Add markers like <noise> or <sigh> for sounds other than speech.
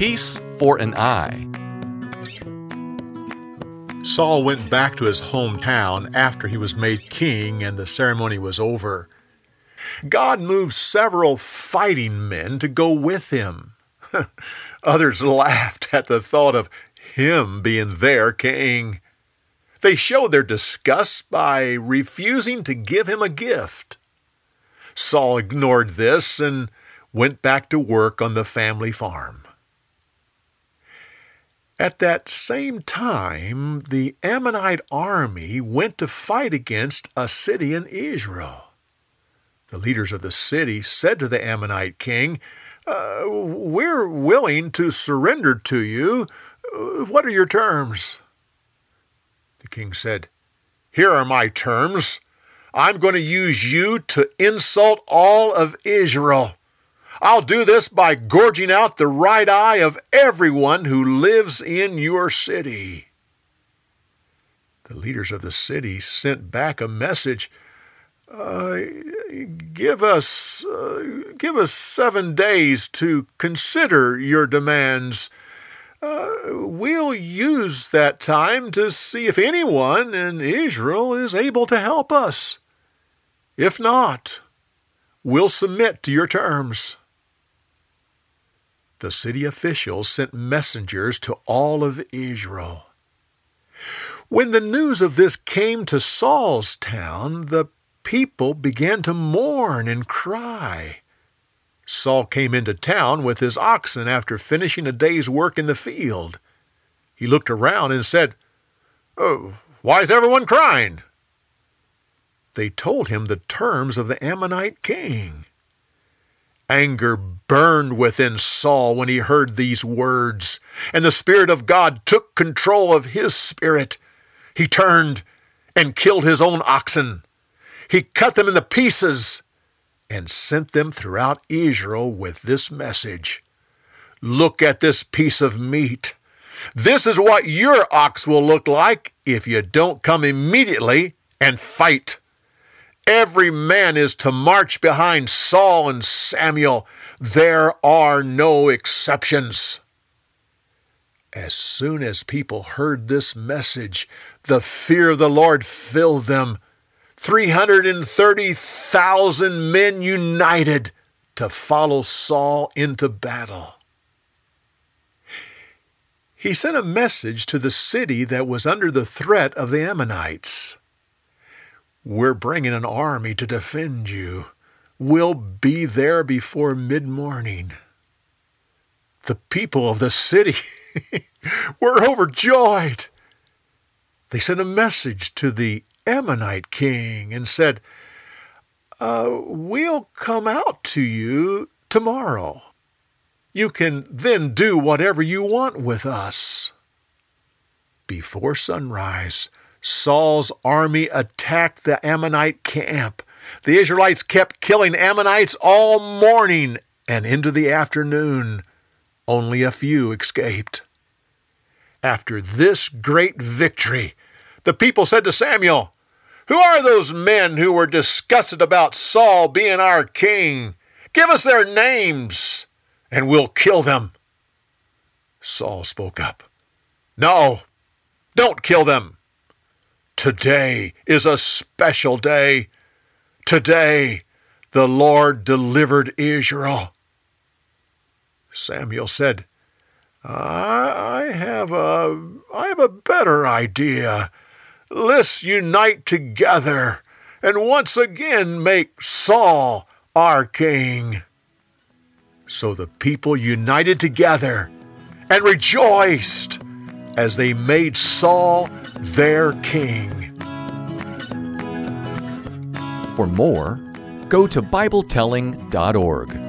piece for an eye. Saul went back to his hometown after he was made king and the ceremony was over. God moved several fighting men to go with him. <laughs> Others laughed at the thought of him being their king. They showed their disgust by refusing to give him a gift. Saul ignored this and went back to work on the family farm. At that same time, the Ammonite army went to fight against a city in Israel. The leaders of the city said to the Ammonite king, uh, We're willing to surrender to you. What are your terms? The king said, Here are my terms. I'm going to use you to insult all of Israel. I'll do this by gorging out the right eye of everyone who lives in your city. The leaders of the city sent back a message. Uh, give us, uh, give us seven days to consider your demands. Uh, we'll use that time to see if anyone in Israel is able to help us. If not, we'll submit to your terms the city officials sent messengers to all of Israel. When the news of this came to Saul's town, the people began to mourn and cry. Saul came into town with his oxen after finishing a day's work in the field. He looked around and said, Oh, why is everyone crying? They told him the terms of the Ammonite king. Anger burned within Saul when he heard these words, and the Spirit of God took control of his spirit. He turned and killed his own oxen. He cut them into pieces and sent them throughout Israel with this message Look at this piece of meat. This is what your ox will look like if you don't come immediately and fight. Every man is to march behind Saul and Samuel. There are no exceptions. As soon as people heard this message, the fear of the Lord filled them. 330,000 men united to follow Saul into battle. He sent a message to the city that was under the threat of the Ammonites. We're bringing an army to defend you. We'll be there before mid morning. The people of the city <laughs> were overjoyed. They sent a message to the Ammonite king and said, uh, We'll come out to you tomorrow. You can then do whatever you want with us. Before sunrise, Saul's army attacked the Ammonite camp. The Israelites kept killing Ammonites all morning and into the afternoon. Only a few escaped. After this great victory, the people said to Samuel, Who are those men who were disgusted about Saul being our king? Give us their names, and we'll kill them. Saul spoke up, No, don't kill them. Today is a special day. Today, the Lord delivered Israel. Samuel said, I, have a I have a better idea. Let's unite together and once again make Saul our king. So the people united together and rejoiced as they made Saul their king. For more, go to BibleTelling.org.